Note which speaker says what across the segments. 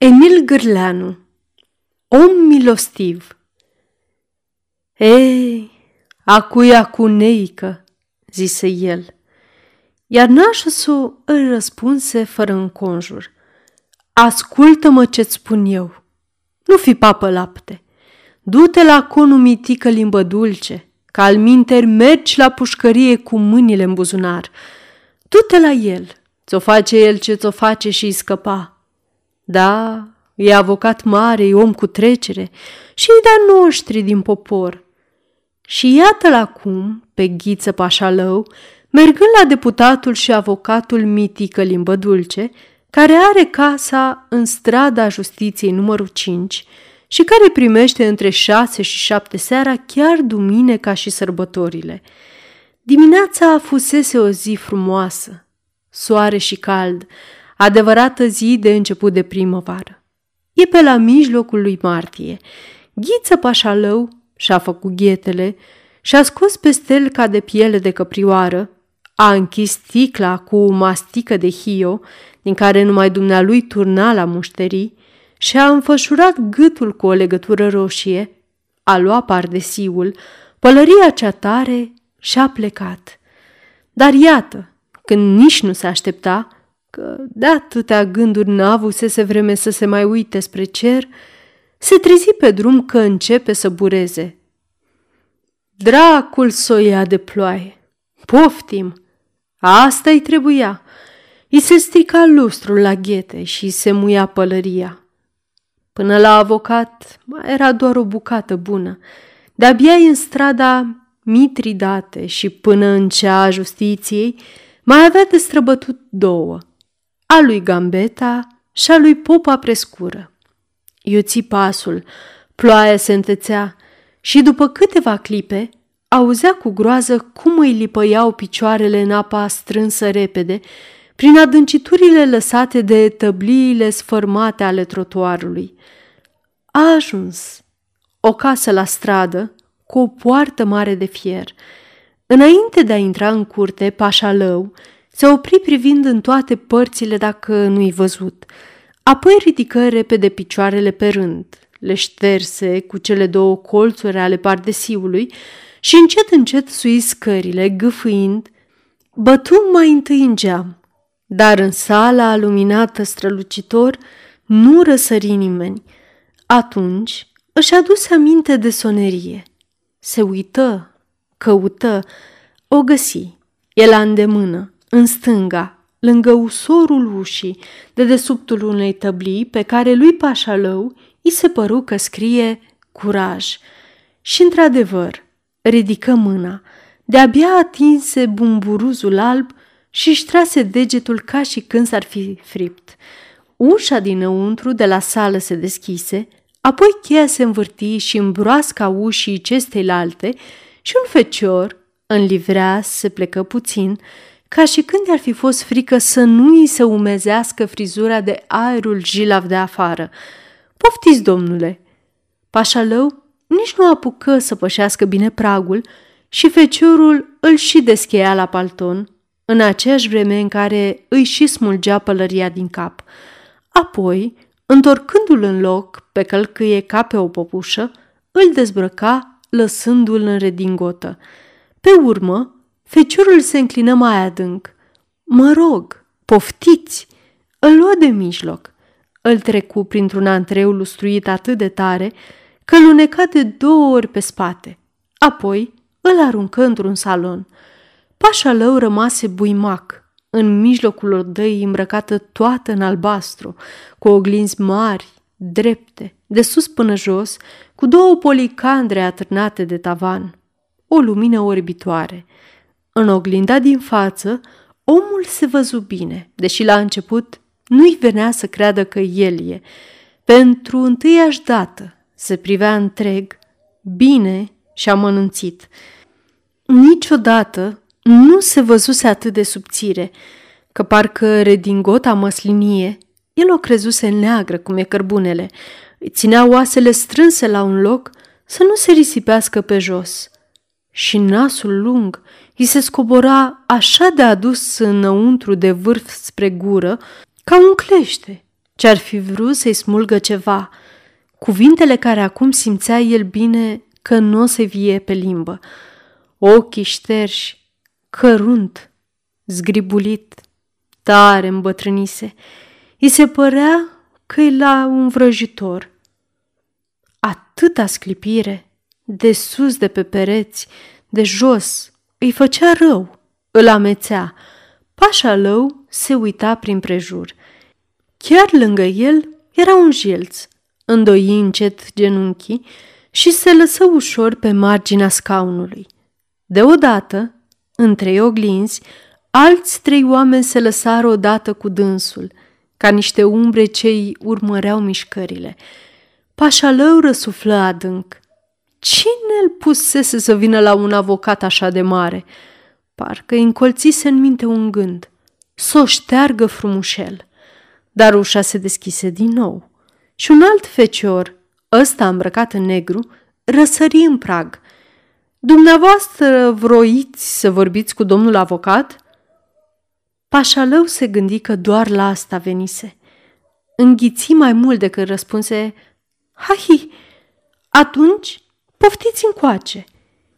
Speaker 1: Emil Gârleanu Om milostiv. Ei, acuia cu neică, zise el, iar nașăsul îl răspunse fără înconjur. Ascultă-mă ce-ți spun eu, nu fi papă lapte, du-te la conul mitică limbă dulce, ca al minter mergi la pușcărie cu mâinile în buzunar. Du-te la el, ți-o face el ce ți-o face și-i scăpa da, e avocat mare, e om cu trecere și e de noștri din popor. Și iată-l acum, pe ghiță pașalău, mergând la deputatul și avocatul mitică limbă dulce, care are casa în strada justiției numărul 5 și care primește între 6 și 7 seara chiar duminica și sărbătorile. Dimineața fusese o zi frumoasă, soare și cald, adevărată zi de început de primăvară. E pe la mijlocul lui martie. Ghiță Pașalău și-a făcut ghetele și-a scos pe stelca de piele de căprioară, a închis sticla cu mastică de hio, din care numai dumnealui turna la mușterii, și a înfășurat gâtul cu o legătură roșie, a luat pardesiul, pălăria cea tare și a plecat. Dar iată, când nici nu se aștepta, că de atâtea gânduri n-avusese vreme să se mai uite spre cer, se trezi pe drum că începe să bureze. Dracul soia de ploaie! Poftim! Asta-i trebuia! I se strica lustrul la ghete și se muia pălăria. Până la avocat mai era doar o bucată bună. De-abia în strada Mitridate și până în cea a justiției mai avea de străbătut două – a lui Gambeta și a lui Popa Prescură. Iuți pasul, ploaia se întețea și după câteva clipe auzea cu groază cum îi lipăiau picioarele în apa strânsă repede, prin adânciturile lăsate de tăbliile sfărmate ale trotuarului. A ajuns. O casă la stradă, cu o poartă mare de fier. Înainte de a intra în curte, pașalău, se opri privind în toate părțile dacă nu-i văzut. Apoi ridică repede picioarele pe rând, le șterse cu cele două colțuri ale pardesiului și încet încet sui scările, gâfâind, bătu mai întâi în geam. Dar în sala luminată strălucitor nu răsări nimeni. Atunci își aduse aminte de sonerie. Se uită, căută, o găsi. E la îndemână în stânga, lângă usorul ușii, de desubtul unei tăblii pe care lui Pașalău i se păru că scrie curaj. Și într-adevăr, ridică mâna, de-abia atinse bumburuzul alb și își trase degetul ca și când s-ar fi fript. Ușa dinăuntru de la sală se deschise, apoi cheia se învârti și în broasca ușii cesteilalte și un fecior, în livrea, se plecă puțin ca și când ar fi fost frică să nu îi se umezească frizura de aerul jilav de afară. Poftiți, domnule! Pașalău nici nu apucă să pășească bine pragul și feciorul îl și descheia la palton, în aceeași vreme în care îi și smulgea pălăria din cap. Apoi, întorcându-l în loc, pe călcâie ca pe o popușă, îl dezbrăca, lăsându-l în redingotă. Pe urmă, Feciorul se înclină mai adânc. Mă rog, poftiți! Îl luă de mijloc. Îl trecu printr-un antreu lustruit atât de tare că luneca de două ori pe spate. Apoi îl aruncă într-un salon. Pașa lău rămase buimac, în mijlocul odăii îmbrăcată toată în albastru, cu oglinzi mari, drepte, de sus până jos, cu două policandre atârnate de tavan, o lumină orbitoare – în oglinda din față, omul se văzu bine, deși la început nu-i venea să creadă că el e. Pentru întâiași dată se privea întreg, bine și amănunțit. Niciodată nu se văzuse atât de subțire, că parcă redingota măslinie, el o crezuse neagră cum e cărbunele, îi ținea oasele strânse la un loc să nu se risipească pe jos. Și nasul lung, îi se scobora așa de adus înăuntru de vârf spre gură, ca un clește, ce ar fi vrut să-i smulgă ceva, cuvintele care acum simțea el bine că nu o se vie pe limbă. Ochii șterși, cărunt, zgribulit, tare îmbătrânise. I se părea că e la un vrăjitor. Atâta sclipire, de sus de pe pereți, de jos, îi făcea rău, îl amețea. Pașa lău se uita prin prejur. Chiar lângă el era un jilț, îndoi încet genunchii și se lăsă ușor pe marginea scaunului. Deodată, între oglinzi, alți trei oameni se lăsară odată cu dânsul, ca niște umbre ce îi urmăreau mișcările. Pașa lău răsuflă adânc. Cine îl pusese să vină la un avocat așa de mare? Parcă îi încolțise în minte un gând. Să o șteargă frumușel. Dar ușa se deschise din nou. Și un alt fecior, ăsta îmbrăcat în negru, răsări în prag. Dumneavoastră vroiți să vorbiți cu domnul avocat?" Pașalău se gândi că doar la asta venise. Înghiți mai mult decât răspunse, Hai, atunci poftiți încoace.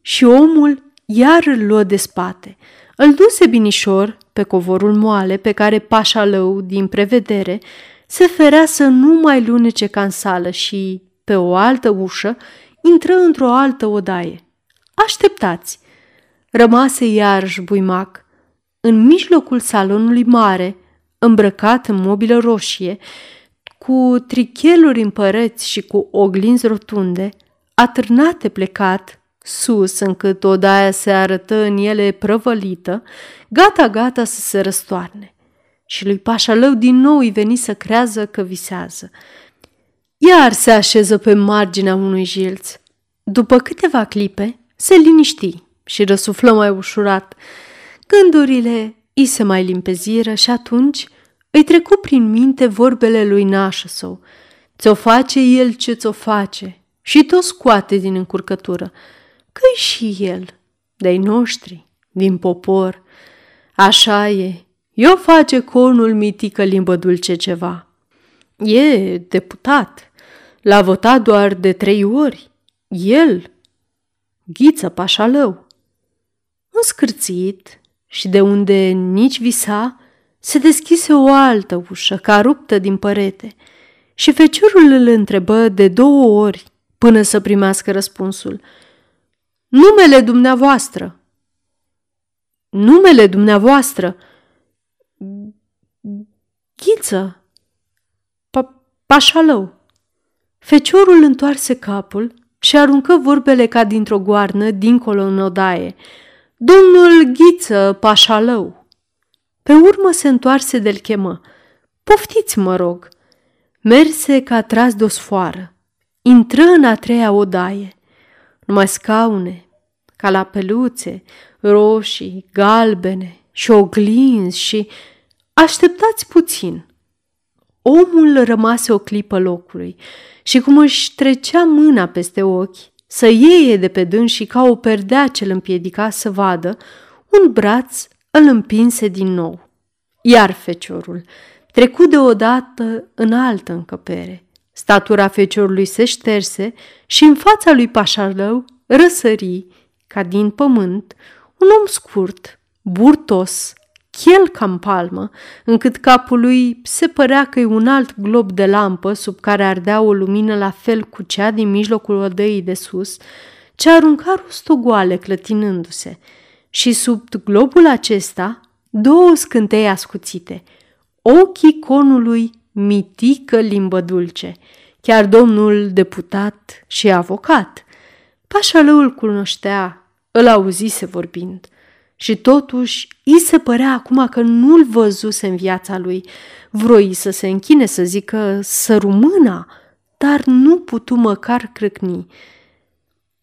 Speaker 1: Și omul iar îl luă de spate. Îl duse binișor pe covorul moale pe care pașalău, din prevedere, se ferea să nu mai lunece ca în sală și, pe o altă ușă, intră într-o altă odaie. Așteptați! Rămase iarăși buimac. În mijlocul salonului mare, îmbrăcat în mobilă roșie, cu tricheluri în păreți și cu oglinzi rotunde, atârnate plecat, sus încât odaia se arătă în ele prăvălită, gata-gata să se răstoarne. Și lui Pașalău din nou îi veni să crează că visează. Iar se așeză pe marginea unui jilț. După câteva clipe, se liniști și răsuflă mai ușurat. Gândurile îi se mai limpeziră și atunci îi trecu prin minte vorbele lui nașă său. Ți-o face el ce ți-o face și tot scoate din încurcătură. că și el, de-ai noștri, din popor. Așa e, eu face conul mitică limbă dulce ceva. E deputat, l-a votat doar de trei ori. El, Ghiță Pașalău. Înscârțit și de unde nici visa, se deschise o altă ușă, ca ruptă din părete, și feciorul îl întrebă de două ori până să primească răspunsul. Numele dumneavoastră! Numele dumneavoastră! Ghiță! Pa- pașalău! Feciorul întoarse capul și aruncă vorbele ca dintr-o goarnă dincolo în odaie. Domnul Ghiță Pașalău! Pe urmă se întoarse de-l chemă. Poftiți, mă rog! Merse ca tras de o sfoară. Intră în a treia odaie. Numai scaune, ca la peluțe, roșii, galbene și oglinzi și... Așteptați puțin. Omul rămase o clipă locului și cum își trecea mâna peste ochi, să iei de pe dâns și ca o perdea ce îl împiedica să vadă, un braț îl împinse din nou. Iar feciorul trecu deodată în altă încăpere. Statura feciorului se șterse și în fața lui Pașalău răsări, ca din pământ, un om scurt, burtos, chel ca în palmă, încât capul lui se părea că e un alt glob de lampă sub care ardea o lumină la fel cu cea din mijlocul odăii de sus, ce arunca rostogoale clătinându-se. Și sub globul acesta două scântei ascuțite, ochii conului mitică limbă dulce, chiar domnul deputat și avocat. Pașalău îl cunoștea, îl auzise vorbind și totuși îi se părea acum că nu-l văzuse în viața lui. Vroi să se închine să zică să rumâna, dar nu putu măcar crâcni.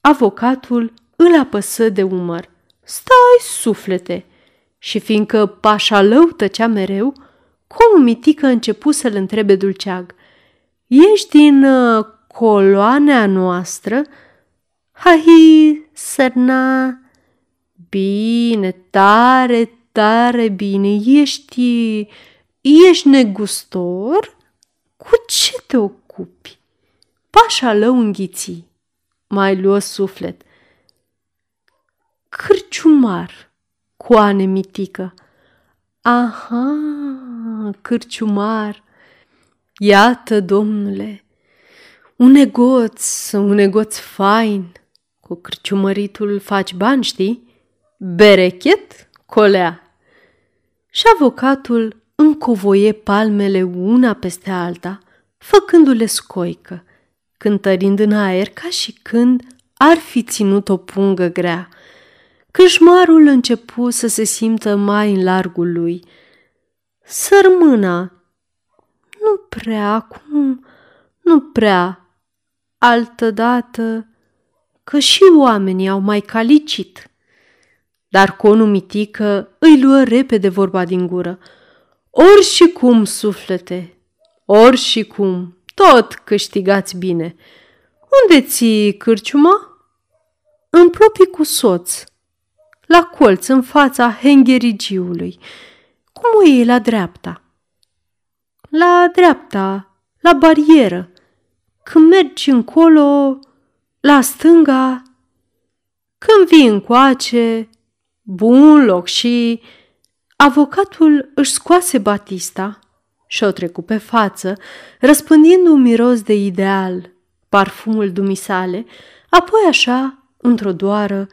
Speaker 1: Avocatul îl apăsă de umăr. Stai, suflete! Și fiindcă pașa lău tăcea mereu, cum mitică începu să-l întrebe dulceag. Ești din uh, coloanea noastră? Hai, sărna, Bine, tare, tare bine. Ești, ești negustor? te ocupi? Pașa lău înghiții. Mai luă suflet. Cârciumar, coane mitică. Aha, cârciumar. Iată, domnule, un negoț, un negoț fain. Cu cârciumăritul faci bani, știi? Berechet, colea. Și avocatul încovoie palmele una peste alta, făcându-le scoică, cântărind în aer ca și când ar fi ținut o pungă grea. Câșmarul începu să se simtă mai în largul lui. Sărmâna, nu prea, acum, nu prea, altădată, că și oamenii au mai calicit. Dar conul mitică îi luă repede vorba din gură. Ori și cum, suflete, ori și cum, tot câștigați bine. Unde ții cârciuma? În proprii cu soț, la colț, în fața hengherigiului. Cum o iei la dreapta? La dreapta, la barieră. Când mergi încolo, la stânga, când vii încoace, bun loc și... Avocatul își scoase Batista și o trecu pe față, răspândind un miros de ideal, parfumul dumisale, apoi așa, într-o doară,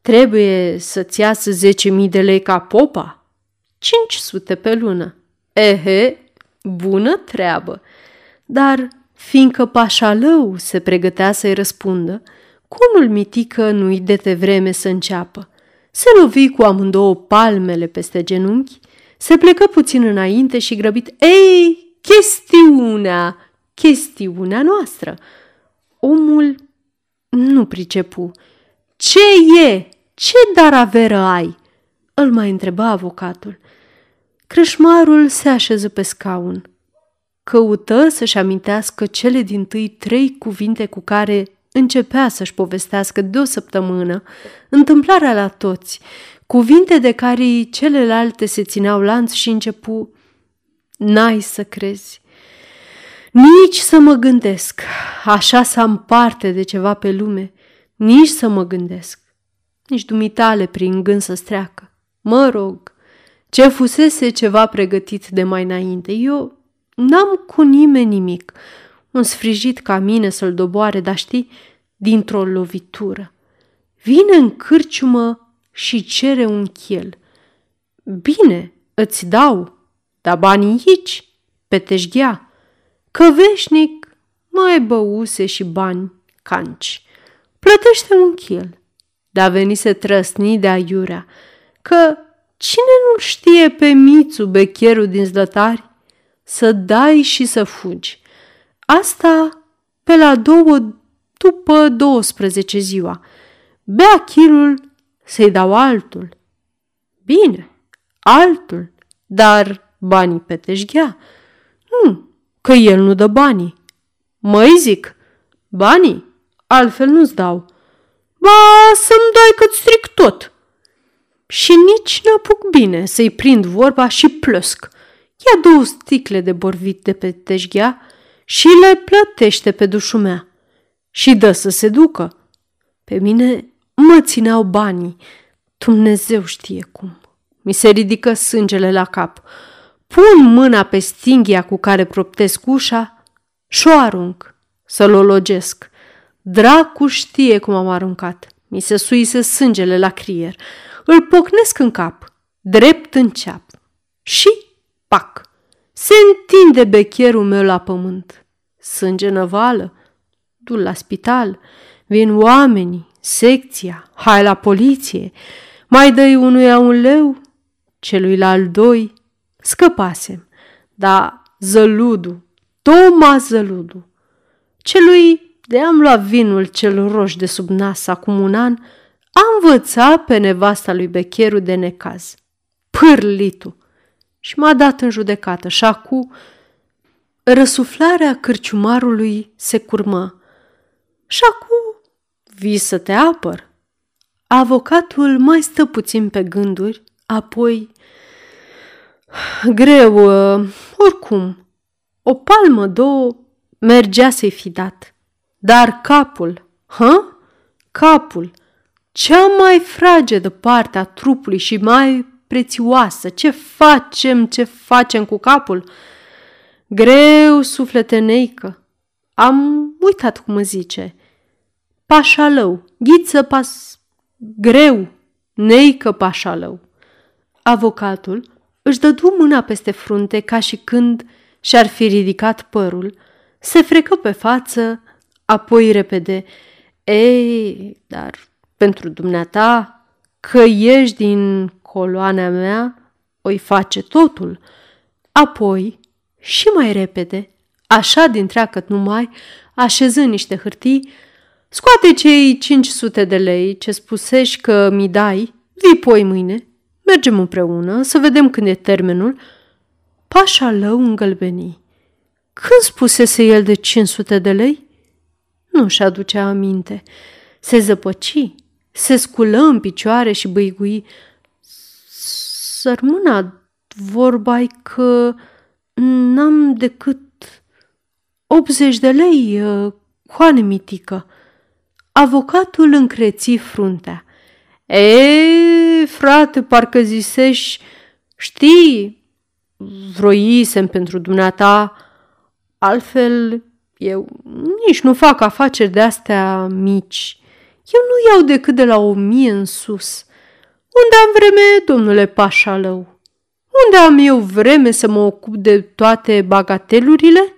Speaker 1: trebuie să-ți iasă zece mii de lei ca popa? 500 pe lună. Ehe, bună treabă. Dar, fiindcă pașalău se pregătea să-i răspundă, conul mitică nu-i de vreme să înceapă. Se lovi cu amândouă palmele peste genunchi, se plecă puțin înainte și grăbit, Ei, chestiunea, chestiunea noastră. Omul nu pricepu. Ce e? Ce dar averă ai? Îl mai întreba avocatul. Crășmarul se așeză pe scaun. Căută să-și amintească cele din tâi trei cuvinte cu care începea să-și povestească de o săptămână întâmplarea la toți, cuvinte de care celelalte se țineau lanț și începu N-ai să crezi, nici să mă gândesc, așa să am parte de ceva pe lume, nici să mă gândesc, nici dumitale prin gând să streacă. Mă rog, ce fusese ceva pregătit de mai înainte, eu n-am cu nimeni nimic, un sfrijit ca mine să-l doboare, dar știi, dintr-o lovitură. Vine în cârciumă și cere un chel. Bine, îți dau, dar banii aici, pe teșghea, că veșnic mai băuse și bani canci. Plătește un chel. Dar venise trăsni de aiurea, că cine nu știe pe Mițu, becherul din zlătari? Să dai și să fugi. Asta pe la două după 12 ziua. Bea chilul să-i dau altul. Bine, altul, dar banii pe teșghea. Nu, că el nu dă banii. Măi zic, banii, altfel nu-ți dau. Ba, să-mi dai că stric tot. Și nici n-apuc bine să-i prind vorba și plăsc. Ia două sticle de borvit de pe teșghea și le plătește pe dușumea și dă să se ducă. Pe mine mă țineau banii. Dumnezeu știe cum. Mi se ridică sângele la cap. Pun mâna pe stinghia cu care proptesc ușa și o arunc, să-l ologesc. Dracu știe cum am aruncat. Mi se suise sângele la crier. Îl pocnesc în cap, drept în ceap. Și, pac, se întinde becherul meu la pământ. Sânge năvală, du la spital, vin oamenii, secția, hai la poliție, mai dai unuia un leu, celuilalt doi, scăpasem, dar zăludu, Toma zăludu, celui de am luat vinul cel roș de sub nas acum un an, a învățat pe nevasta lui Becheru de necaz. Pârlitu! Și m-a dat în judecată și acum răsuflarea cârciumarului se curmă. Și acum vii să te apăr. Avocatul mai stă puțin pe gânduri, apoi... Greu, uh, oricum, O palmă, două, mergea să-i fi dat. Dar capul, hă? Capul, cea mai fragedă parte a trupului și mai prețioasă. Ce facem, ce facem cu capul? Greu, suflete neică. Am uitat cum îți zice. Pașalău, ghiță pas... Greu, neică pașalău. Avocatul își dădu mâna peste frunte ca și când și-ar fi ridicat părul, se frecă pe față, apoi repede. Ei, dar pentru dumneata, că ești din coloana mea, o face totul. Apoi, și mai repede, așa din treacăt numai, așezând niște hârtii, scoate cei 500 de lei ce spusești că mi dai, vii poi mâine, mergem împreună să vedem când e termenul. Pașa lău îngălbeni. Când spusese el de 500 de lei? Nu-și aducea aminte. Se zăpăci, se sculă în picioare și băigui. Sărmâna, vorba că n-am decât 80 de lei, uh, coane mitică. Avocatul încreți fruntea. E, frate, parcă ziseși, știi, vroisem pentru dumneata, altfel eu nici nu fac afaceri de astea mici. Eu nu iau decât de la o mie în sus. Unde am vreme, domnule Pașalău? Unde am eu vreme să mă ocup de toate bagatelurile?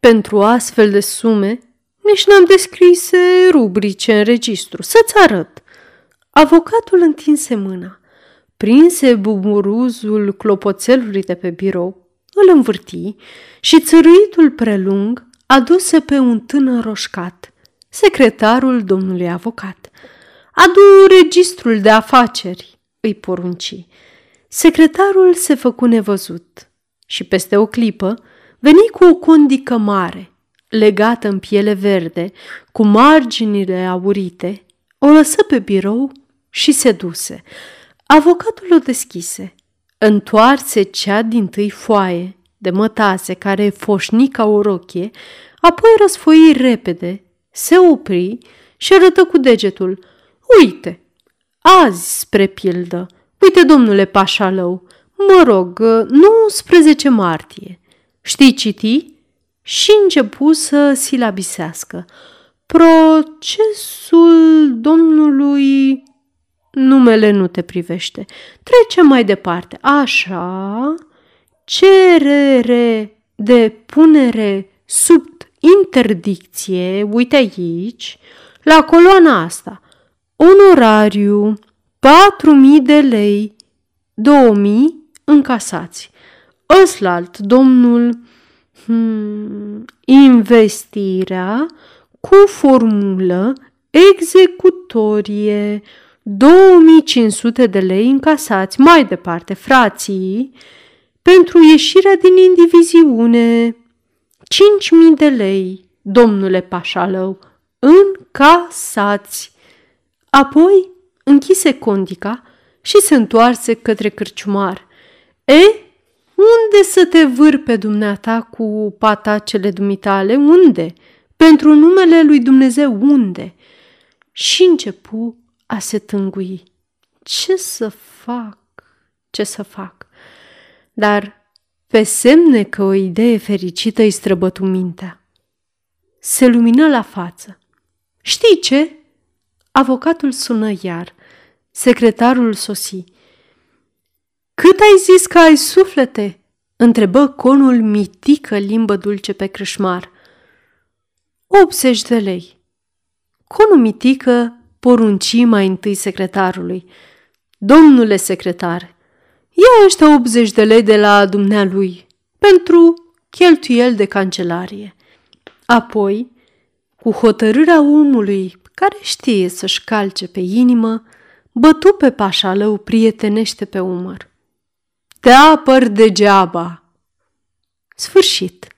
Speaker 1: Pentru astfel de sume, nici n-am descrise rubrice în registru. Să-ți arăt. Avocatul întinse mâna, prinse buburuzul clopoțelului de pe birou, îl învârti și țăruitul prelung aduse pe un tânăr roșcat, secretarul domnului avocat. Adu registrul de afaceri, îi porunci. Secretarul se făcu nevăzut și peste o clipă veni cu o condică mare, legată în piele verde, cu marginile aurite, o lăsă pe birou și se duse. Avocatul o deschise, întoarse cea din tâi foaie de mătase care foșni ca o rochie, apoi răsfoi repede, se opri și arătă cu degetul. Uite, azi, spre pildă, uite, domnule Pașalău, mă rog, 19 martie. Știi citi? Și începu să silabisească. Procesul domnului... Numele nu te privește. Trecem mai departe. Așa, cerere de punere sub interdicție, uite aici, la coloana asta, onorariu, 4.000 de lei, 2.000 încasați. Ăslalt, domnul, hmm, investirea cu formulă executorie, 2500 de lei încasați. Mai departe, frații, pentru ieșirea din indiviziune, 5000 de lei, domnule Pașalău, încasați. Apoi închise condica și se întoarse către cârciumar. E, unde să te vâr pe dumneata cu patacele dumitale? Unde? Pentru numele lui Dumnezeu, unde? Și începu a se tângui. Ce să fac? Ce să fac? Dar pe semne că o idee fericită îi străbătu mintea. Se lumină la față. Știi ce? Avocatul sună iar. Secretarul sosi. Cât ai zis că ai suflete? Întrebă conul mitică limbă dulce pe crâșmar. 80 de lei. Conul mitică porunci mai întâi secretarului. Domnule secretar, ia ăștia 80 de lei de la dumnealui pentru cheltuiel de cancelarie. Apoi, cu hotărârea omului care știe să-și calce pe inimă, bătu pe pașalău prietenește pe umăr. Te apăr degeaba! Sfârșit!